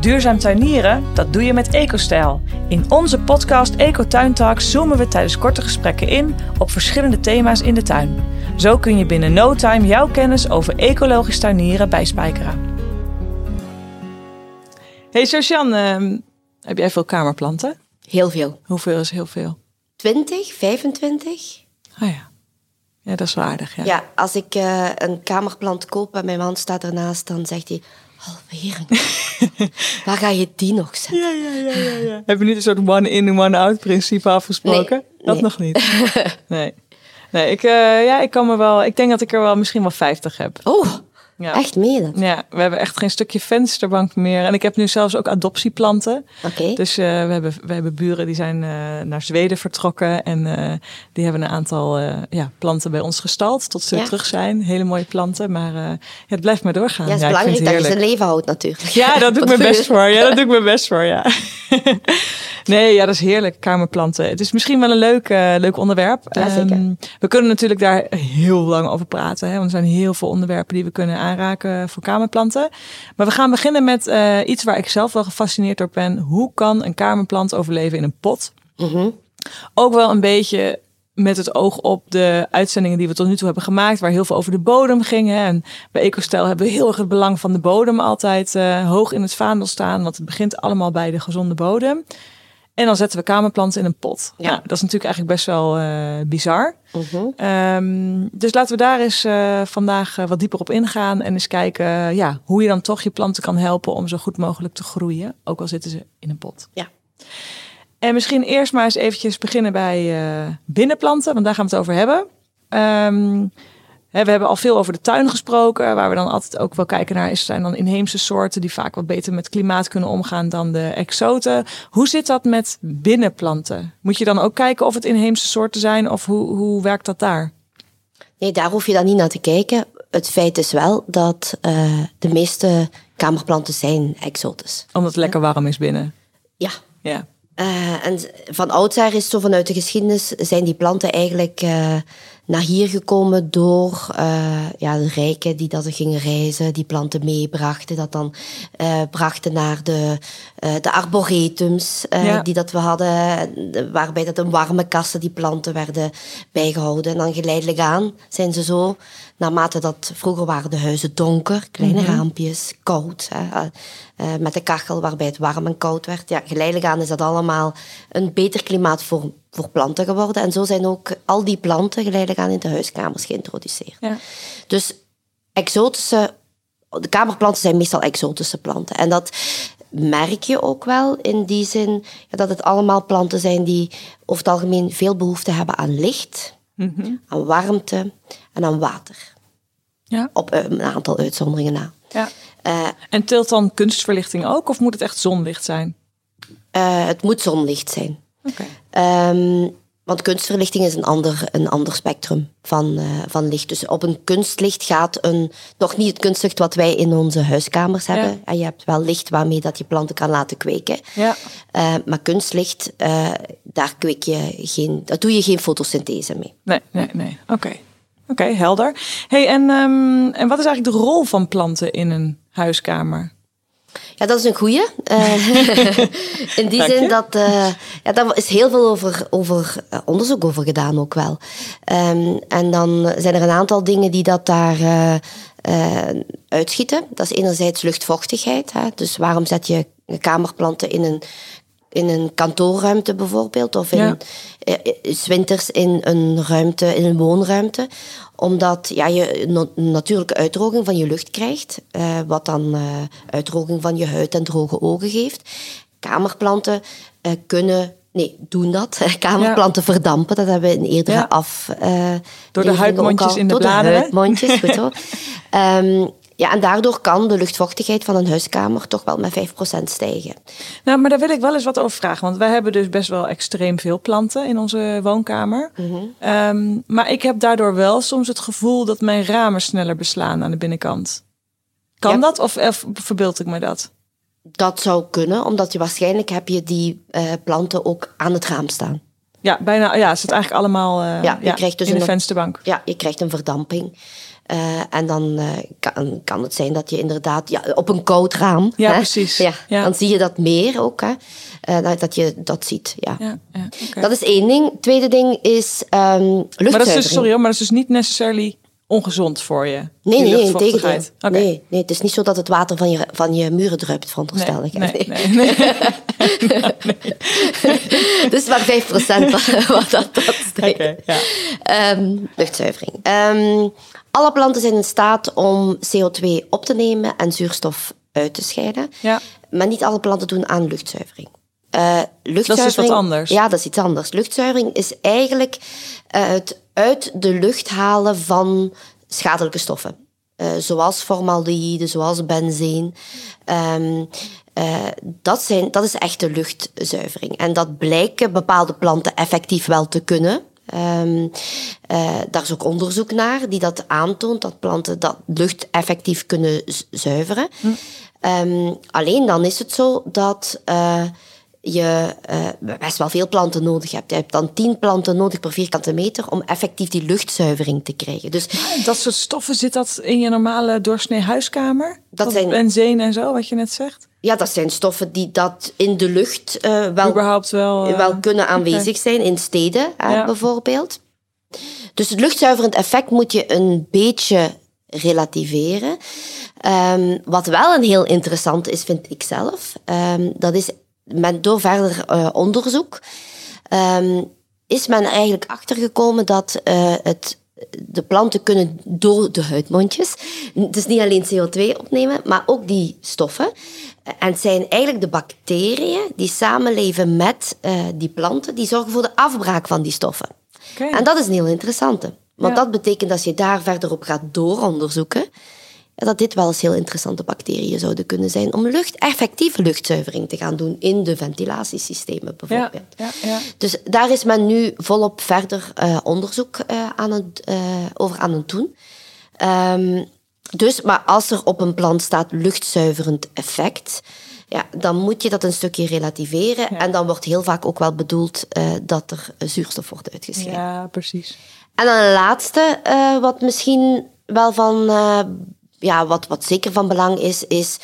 Duurzaam tuinieren, dat doe je met EcoStijl. In onze podcast Eco Tuin Talks zoomen we tijdens korte gesprekken in op verschillende thema's in de tuin. Zo kun je binnen no time jouw kennis over ecologisch tuinieren bijspijkeren. Hey Sosjan, uh, heb jij veel kamerplanten? Heel veel. Hoeveel is heel veel? 20, 25. Ah ja. Ja, dat is wel aardig. Ja, Ja, als ik eh, een kamerplant koop en mijn man staat ernaast, dan zegt hij... Alweer een Waar ga je die nog zetten? ja, ja, ja. ja, ja. Heb je niet een soort one-in, one-out principe afgesproken? Nee, dat nee. nog niet. nee. Nee, ik, eh, ja, ik kan me wel. Ik denk dat ik er wel misschien wel 50 heb. Oh, Ja. echt meen je dat? Ja, we hebben echt geen stukje vensterbank meer. En ik heb nu zelfs ook adoptieplanten. Oké. Dus eh, we, hebben, we hebben buren die zijn eh, naar Zweden vertrokken. En eh, die hebben een aantal ja, planten bij ons gestald. Tot ze Ja. terug zijn. Hele mooie planten. Maar ja, het blijft maar doorgaan. Ja, het is belangrijk dat je zijn leven houdt natuurlijk. Ja, dat doe ik mijn best voor. Ja, dat doe ik mijn best voor, ja. Nee, ja, dat is heerlijk, kamerplanten. Het is misschien wel een leuk, eh, leuk onderwerp. Ja, zeker. Ehm, we kunnen natuurlijk daar heel lang over praten. Hè, want er zijn heel veel onderwerpen die we kunnen aanraken voor kamerplanten. Maar we gaan beginnen met eh, iets waar ik zelf wel gefascineerd door ben. Hoe kan een kamerplant overleven in een pot? Mhm. Ook wel een beetje met het oog op de uitzendingen die we tot nu toe hebben gemaakt, waar heel veel over de bodem ging. Hè. En bij EcoStijl hebben we heel erg het belang van de bodem altijd eh, hoog in het vaandel staan, want het begint allemaal bij de gezonde bodem. En dan zetten we kamerplanten in een pot. Ja. Nou, dat is natuurlijk eigenlijk best wel eh, bizar. Mhm. Ehm, dus laten we daar eens eh, vandaag wat dieper op ingaan en eens kijken ja, hoe je dan toch je planten kan helpen om zo goed mogelijk te groeien, ook al zitten ze in een pot. Ja. En misschien eerst maar eens eventjes beginnen bij eh, binnenplanten, want daar gaan we het over hebben. Ehm, hè, we hebben al veel over de tuin gesproken, waar we dan altijd ook wel kijken naar, is zijn dan inheemse soorten die vaak wat beter met klimaat kunnen omgaan dan de exoten. Hoe zit dat met binnenplanten? Moet je dan ook kijken of het inheemse soorten zijn of hoe, hoe werkt dat daar? Nee, daar hoef je dan niet naar te kijken. Het feit is wel dat eh, de meeste kamerplanten zijn exotisch. Omdat het lekker warm is binnen. Ja. Ja. Eh, en van oudsher is zo vanuit de geschiedenis zijn die planten eigenlijk eh, naar hier gekomen door eh, ja, de rijken die dat gingen reizen, die planten meebrachten, dat dan eh, brachten naar de, eh, de arboretums Ja. die dat we hadden, de- waarbij dat in warme kassen die planten werden bijgehouden. En dan geleidelijk aan zijn ze zo, naarmate dat vroeger waren de huizen donker, kleine raampjes, koud, hè, met de kachel waarbij het warm en koud werd. Ja, geleidelijk aan is dat allemaal een beter klimaat voor, voor planten geworden. En zo zijn ook al die planten geleidelijk aan in de huiskamers geïntroduceerd. Ja. Dus exotische, de kamerplanten zijn meestal exotische planten. En dat merk je ook wel in die zin ja, dat het allemaal planten zijn die over het algemeen veel behoefte hebben aan licht, aan warmte en aan water. Ja. Op eh, een aantal uitzonderingen na. ja. Eh, En tilt dan kunstverlichting ook of moet het echt zonlicht zijn? eh, het moet zonlicht zijn. Ehm, want kunstverlichting is een ander, een ander spectrum van, eh, van licht. Dus op een kunstlicht gaat een, nog niet het kunstlicht wat wij in onze huiskamers hebben. Ja. En je hebt wel licht waarmee dat je planten kan laten kweken. Ja. Eh, maar kunstlicht, eh, daar kweek je geen, daar doe je geen fotosynthese mee. Nee, nee, nee. Oké. Oké, helder. Hey, en, ehm, en wat is eigenlijk de rol van planten in een huiskamer? Ja, dat is een goeie. Eh, in die zin dat... eh, ja, daar is heel veel over, over eh, onderzoek over gedaan ook wel. Ehm, en dan zijn er een aantal dingen die dat daar uitschieten. Dat is enerzijds luchtvochtigheid. Hè? Dus waarom zet je kamerplanten in een, in een kantoorruimte bijvoorbeeld? Of in, Ja. eh, eh, 's winters in een ruimte, in een woonruimte omdat ja, je een natuurlijke uitdroging van je lucht krijgt, eh, wat dan eh, uitdroging van je huid en droge ogen geeft. Kamerplanten kunnen, nee, doen dat. Kamerplanten verdampen, dat hebben we in eerdere Ja. af. Door de huidmondjes in de door bladeren. De huidmondjes, goed zo. Ehm, ja, en daardoor kan de luchtvochtigheid van een huiskamer toch wel met 5% stijgen. Nou, maar daar wil ik wel eens wat over vragen. Want wij hebben dus best wel extreem veel planten in onze woonkamer. Ehm, maar ik heb daardoor wel soms het gevoel dat mijn ramen sneller beslaan aan de binnenkant. Kan Ja. dat of, of verbeeld ik me dat? Dat zou kunnen, omdat je waarschijnlijk heb je die eh, planten ook aan het raam staan. Ja, bijna. Ja, het zit eigenlijk allemaal eh, Ja, je krijgt dus in de een- vensterbank. Ja, je krijgt een verdamping. Eh, en dan eh, kan, kan het zijn dat je inderdaad ja, op een koud raam. Ja, hè, precies. Ja, Ja. Dan zie je dat meer ook. Hè, dat- je dat ziet. Ja. Ja. Dat is één ding. Tweede ding is luchtzuivering. Maar dat is dus, sorry, hoor, maar dat is dus niet necessarily ongezond voor je. Nee, nee, tegendeel. Oké. Nee, nee, het is niet zo dat het water van je, van je muren druipt, veronderstel ik. Nee, nee, nee. Dus maar 5 wat dat, dat is. Ja. Ehm, luchtzuivering. Ehm, alle planten zijn in staat om CO2 op te nemen en zuurstof uit te scheiden. Ja. Maar niet alle planten doen aan luchtzuivering. Eh, luchtzuivering wat anders. Ja, dat is iets anders. Luchtzuivering is eigenlijk eh, het uit de lucht halen van schadelijke stoffen. Eh, zoals formaldehyde, zoals benzeen. Ehm, eh, dat, zijn, dat is echte luchtzuivering. En dat blijken bepaalde planten effectief wel te kunnen. Ehm, eh, daar is ook onderzoek naar die dat aantoont, dat planten dat lucht effectief kunnen zuiveren. Ehm, alleen dan is het zo dat je eh, best wel veel planten nodig hebt. Je hebt dan 10 planten nodig per vierkante meter om effectief die luchtzuivering te krijgen. Dus Dat soort stoffen zit dat in je normale doorsnee huiskamer? Dat zijn- benzine en zo, wat je net zegt? ja, dat zijn stoffen die dat in de lucht eh, wel Überhaupt wel. eh, wel kunnen aanwezig zijn in steden, Ja. bijvoorbeeld. Dus het luchtzuiverend effect moet je een beetje relativeren. Ehm, wat wel een heel interessant is, vind ik zelf, ehm, dat is met, door verder eh, onderzoek, ehm, is men eigenlijk achtergekomen dat eh, het, de planten kunnen door de huidmondjes, dus niet alleen CO2 opnemen, maar ook die stoffen. En het zijn eigenlijk de bacteriën die samenleven met eh, die planten, die zorgen voor de afbraak van die stoffen. Oké. En dat is een heel interessante. Want Ja. dat betekent als je daar verder op gaat dooronderzoeken, dat dit wel eens heel interessante bacteriën zouden kunnen zijn om lucht, effectieve luchtzuivering te gaan doen in de ventilatiesystemen bijvoorbeeld. ja, ja. Dus daar is men nu volop verder eh, onderzoek eh, aan het, eh, over aan het doen. Ehm, dus, maar als er op een plant staat luchtzuiverend effect, ja, dan moet je dat een stukje relativeren. Ja. En dan wordt heel vaak ook wel bedoeld dat er zuurstof wordt uitgescheiden. ja, precies. En dan een laatste, wat misschien wel van, ja, wat, wat zeker van belang is, is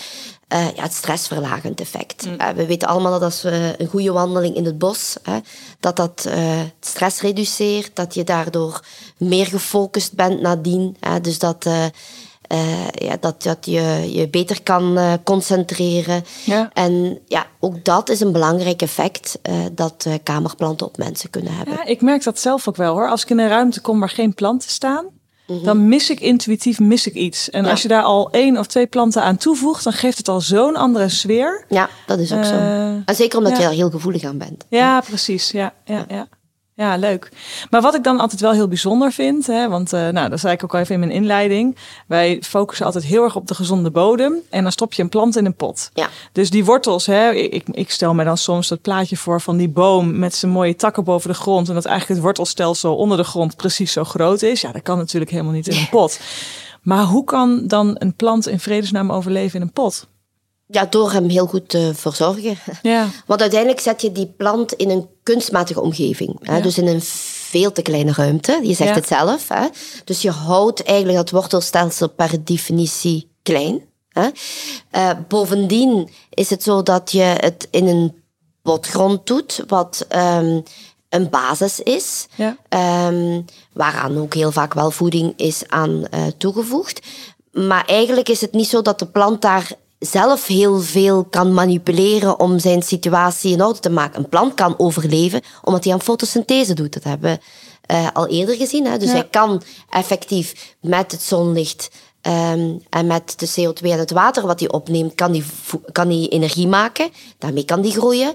eh, ja, het stressverlagend effect. Eh, we weten allemaal dat als we een goede wandeling in het bos, hè, dat dat eh, stress reduceert, dat je daardoor meer gefocust bent nadien. Hè, dus dat, ja, dat, dat je je beter kan concentreren. Ja. En ja, ook dat is een belangrijk effect dat kamerplanten op mensen kunnen hebben. Ja, ik merk dat zelf ook wel hoor. Als ik in een ruimte kom waar geen planten staan, Mhm. dan mis ik intuïtief mis ik iets. En Ja. als je daar al één of twee planten aan toevoegt, dan geeft het al zo'n andere sfeer. Ja, dat is ook zo. Eh, En zeker omdat ja. je daar heel gevoelig aan bent. Ja, precies. Ja, ja, ja. Ja, leuk. Maar wat ik dan altijd wel heel bijzonder vind, hè, want eh, nou, dat zei ik ook al even in mijn inleiding. Wij focussen altijd heel erg op de gezonde bodem en dan stop je een plant in een pot. Ja. Dus die wortels, hè, ik, ik stel me dan soms dat plaatje voor van die boom met zijn mooie takken boven de grond. En dat eigenlijk het wortelstelsel onder de grond precies zo groot is. Ja, dat kan natuurlijk helemaal niet in een pot. Maar hoe kan dan een plant in vredesnaam overleven in een pot? Ja, door hem heel goed te verzorgen. Ja, Want uiteindelijk zet je die plant in een kunstmatige omgeving. Hè? Ja. Dus in een veel te kleine ruimte. Je zegt Ja. het zelf. Hè? Dus je houdt eigenlijk dat wortelstelsel per definitie klein. Hè? Eh, bovendien is het zo dat je het in een potgrond doet, wat ehm, een basis is. ja, Ehm, waaraan ook heel vaak wel voeding is aan eh, toegevoegd. Maar eigenlijk is het niet zo dat de plant daar zelf heel veel kan manipuleren om zijn situatie in orde te maken. Een plant kan overleven omdat hij aan fotosynthese doet. Dat hebben we eh, al eerder gezien. Hè? Dus Ja. hij kan effectief met het zonlicht ehm, en met de CO2 en het water wat hij opneemt, kan hij, kan hij energie maken. Daarmee kan hij groeien.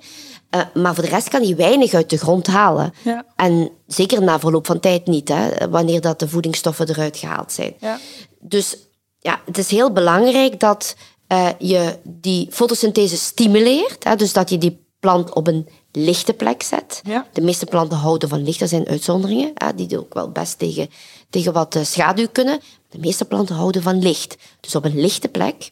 Eh, maar voor de rest kan hij weinig uit de grond halen. ja, En zeker na verloop van tijd niet, hè, wanneer dat de voedingsstoffen eruit gehaald zijn. ja. Dus ja, het is heel belangrijk dat eh, je die fotosynthese stimuleert. Hè, dus dat je die plant op een lichte plek zet. Ja. De meeste planten houden van licht, er zijn uitzonderingen. Hè, die ook wel best tegen, tegen wat eh, schaduw kunnen. De meeste planten houden van licht. Dus op een lichte plek.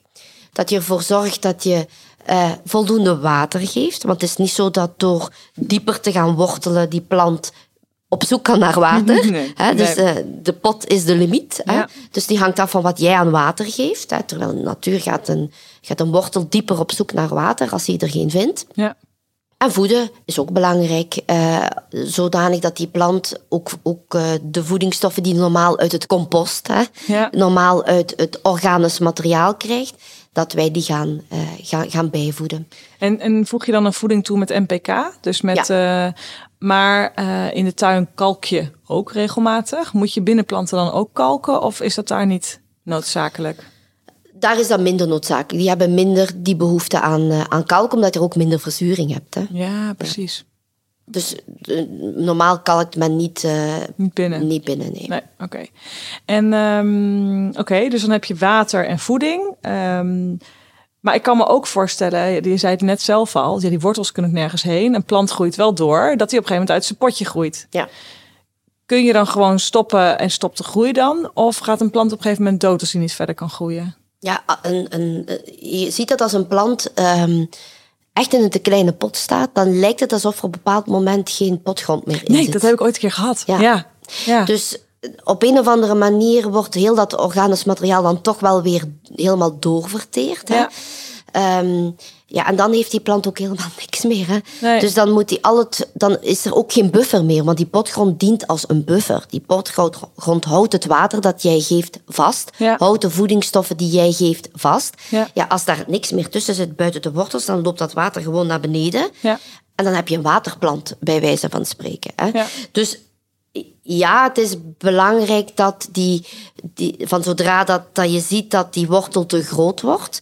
Dat je ervoor zorgt dat je eh, voldoende water geeft. Want het is niet zo dat door dieper te gaan wortelen die plant op zoek kan naar water. Nee, hè, dus nee. eh, de pot is de limiet. Hè? Ja. Dus die hangt af van wat jij aan water geeft. Hè? Terwijl in de natuur gaat een, gaat een wortel dieper op zoek naar water als hij er geen vindt. Ja. En voeden is ook belangrijk, eh, zodanig dat die plant ook, ook eh, de voedingsstoffen die normaal uit het compost, hè, Ja. normaal uit het organisch materiaal krijgt, dat wij die gaan, eh, gaan, gaan bijvoeden. En, en voeg je dan een voeding toe met NPK? Dus met, eh, maar eh, in de tuin kalk je ook regelmatig. Moet je binnenplanten dan ook kalken? Of is dat daar niet noodzakelijk? Daar is dat minder noodzakelijk. Die hebben minder die behoefte aan, aan kalk, omdat je ook minder verzuring hebt. Hè. Ja, precies. Dus eh, normaal kalkt men niet, eh, Niet binnen. niet binnen. Nee. Nee, oké. En ehm, oké, dus dan heb je water en voeding. Ehm, maar ik kan me ook voorstellen, je zei het net zelf al, ja, die wortels kunnen nergens heen. Een plant groeit wel door, dat hij op een gegeven moment uit zijn potje groeit. Ja. Kun je dan gewoon stoppen en stopt de groei dan? Of gaat een plant op een gegeven moment dood als hij niet verder kan groeien? Ja, een, een, eh, je ziet dat als een plant ehm, echt in een te kleine pot staat, dan lijkt het alsof er op een bepaald moment geen potgrond meer in Nee, zit. dat heb ik ooit een keer gehad. Ja, Ja. ja. Dus op een of andere manier wordt heel dat organisch materiaal dan toch wel weer helemaal doorverteerd. Hè? Ja. Ehm, ja, en dan heeft die plant ook helemaal niks meer. Hè? Nee. Dus dan, moet die al het, dan is er ook geen buffer meer, want die potgrond dient als een buffer. Die potgrond houdt het water dat jij geeft vast, Ja. houdt de voedingsstoffen die jij geeft vast. Ja. als daar niks meer tussen zit buiten de wortels, dan loopt dat water gewoon naar beneden. Ja. En dan heb je een waterplant, bij wijze van spreken. Hè? Ja. Dus ja, het is belangrijk dat die, die van zodra dat, dat je ziet dat die wortel te groot wordt,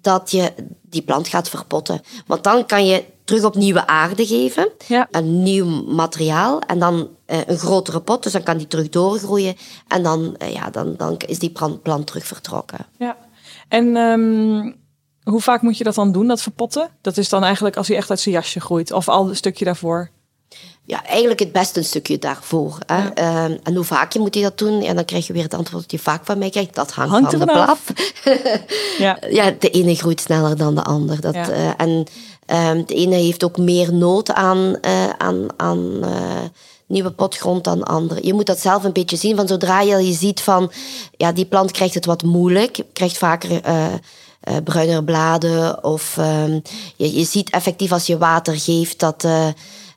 dat je die plant gaat verpotten. Want dan kan je terug op nieuwe aarde geven, Ja. een nieuw materiaal en dan eh, een grotere pot, dus dan kan die terug doorgroeien en dan, eh, ja, dan, dan is die plant, plant terug vertrokken. Ja. En ehm, hoe vaak moet je dat dan doen, dat verpotten? Dat is dan eigenlijk als hij echt uit zijn jasje groeit. Of al een stukje daarvoor. Ja, eigenlijk het beste een stukje daarvoor. Hè. Ehm, en hoe vaak je moet je dat doen? En dan krijg je weer het antwoord dat je vaak van mij krijgt. Dat hangt, Hangt van de blaf. Ja. ja, de ene groeit sneller dan de ander. Dat, Ja. eh, en ehm, de ene heeft ook meer nood aan, eh, aan, aan eh, nieuwe potgrond dan de andere. Je moet dat zelf een beetje zien. Van zodra je, je ziet van, ja, die plant krijgt het wat moeilijk, krijgt vaker bruinere bladen. Of ehm, je, je ziet effectief als je water geeft dat,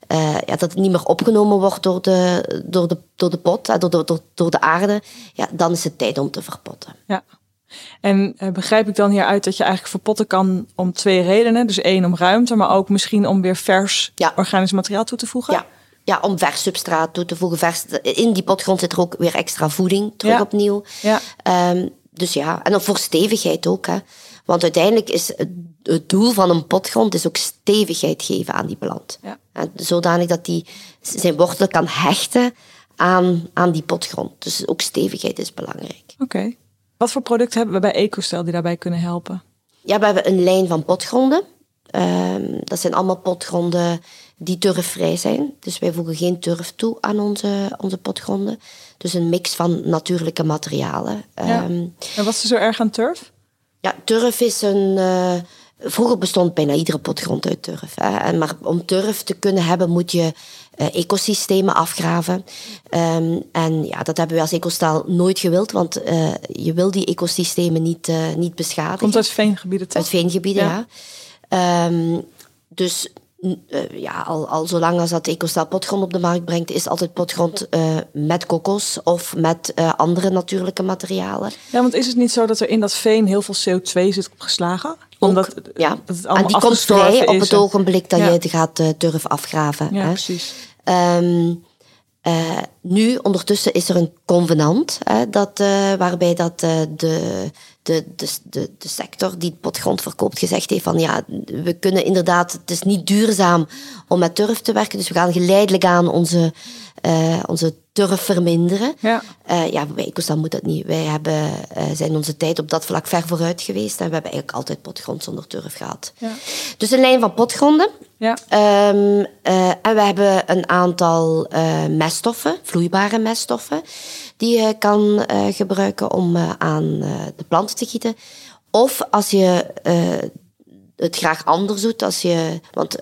eh, ja, dat het niet meer opgenomen wordt door de, door de, door de pot, eh, door, de, door, door de aarde. Ja, dan is het tijd om te verpotten. Ja. En eh, begrijp ik dan hieruit dat je eigenlijk verpotten kan om twee redenen. Dus één om ruimte, maar ook misschien om weer vers Ja. organisch materiaal toe te voegen. Ja. Ja, om vers substraat toe te voegen. Vers, in die potgrond zit er ook weer extra voeding terug Ja. opnieuw. Ja. Ehm, dus ja, en dan voor stevigheid ook. Hè. Want uiteindelijk is het, het doel van een potgrond is ook stevigheid geven aan die plant. Ja. En zodanig dat die zijn wortel kan hechten aan, aan die potgrond. Dus ook stevigheid is belangrijk. Oké. Wat voor producten hebben we bij EcoStel die daarbij kunnen helpen? Ja, we hebben een lijn van potgronden. Ehm, dat zijn allemaal potgronden die turfvrij zijn. Dus wij voegen geen turf toe aan onze, onze potgronden. Dus een mix van natuurlijke materialen. Ja. Ehm, En wat is er zo erg aan turf? Ja, turf is een. eh, vroeger bestond bijna iedere potgrond uit turf. Hè. En maar om turf te kunnen hebben, moet je eh, ecosystemen afgraven. Ehm, en ja, dat hebben we als ecostaal nooit gewild, want eh, je wil die ecosystemen niet, niet beschadigen. Komt uit veengebieden toch? Uit veengebieden, Ja. ja. Ehm, dus eh, ja, al, al zolang als dat Ecostaal potgrond op de markt brengt, is altijd potgrond eh, met kokos of met eh, andere natuurlijke materialen. Ja, want is het niet zo dat er in dat veen heel veel CO2 zit opgeslagen? Omdat ja. dat het en allemaal die komt vrij op het en- ogenblik dat Ja. je het gaat turf afgraven. Ja, hè. precies. Ehm, eh, nu, ondertussen, is er een convenant hè, dat, waarbij dat, de, de, de, de, de sector die potgrond verkoopt gezegd heeft van ja, we kunnen inderdaad, het is niet duurzaam om met turf te werken, dus we gaan geleidelijk aan onze, eh, onze turf verminderen. Ja. Eh, ja, bij Ecostal moet dat niet. Wij hebben, eh, zijn onze tijd op dat vlak ver vooruit geweest en we hebben eigenlijk altijd potgrond zonder turf gehad. Ja. Dus een lijn van potgronden. Ja. Ehm, eh, en we hebben een aantal eh, meststoffen, vloeibare meststoffen, die je kan eh, gebruiken om aan de planten te gieten. Of als je het graag anders doet, als je, want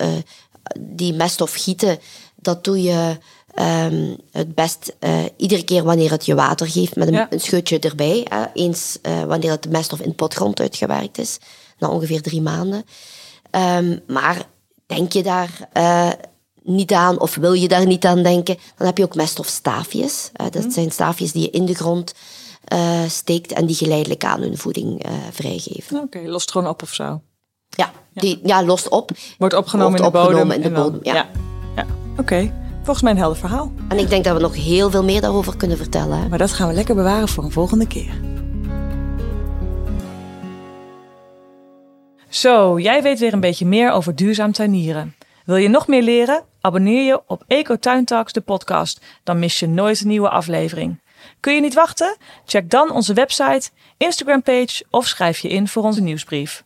die meststof gieten, dat doe je ehm, het best iedere keer wanneer het je water geeft met een, Ja. een scheutje erbij. Hè, eens wanneer het meststof in potgrond uitgewerkt is, na ongeveer drie maanden. Ehm, maar denk je daar eh, niet aan of wil je daar niet aan denken, dan heb je ook meststofstaafjes. Eh, dat zijn staafjes die je in de grond eh, steekt en die geleidelijk aan hun voeding vrijgeven. Oké, lost gewoon op of zo. Ja, die ja, lost op. Wordt opgenomen Wordt in de bodem. opgenomen in de dan- bodem, ja. ja. ja. Oké, volgens mij een helder verhaal. En ik denk dat we nog heel veel meer daarover kunnen vertellen. Hè? Maar dat gaan we lekker bewaren voor een volgende keer. Zo, jij weet weer een beetje meer over duurzaam tuinieren. Wil je nog meer leren? Abonneer je op Eco Tuintalks, de podcast. Dan mis je nooit een nieuwe aflevering. Kun je niet wachten? Check dan onze website, Instagram page of schrijf je in voor onze nieuwsbrief.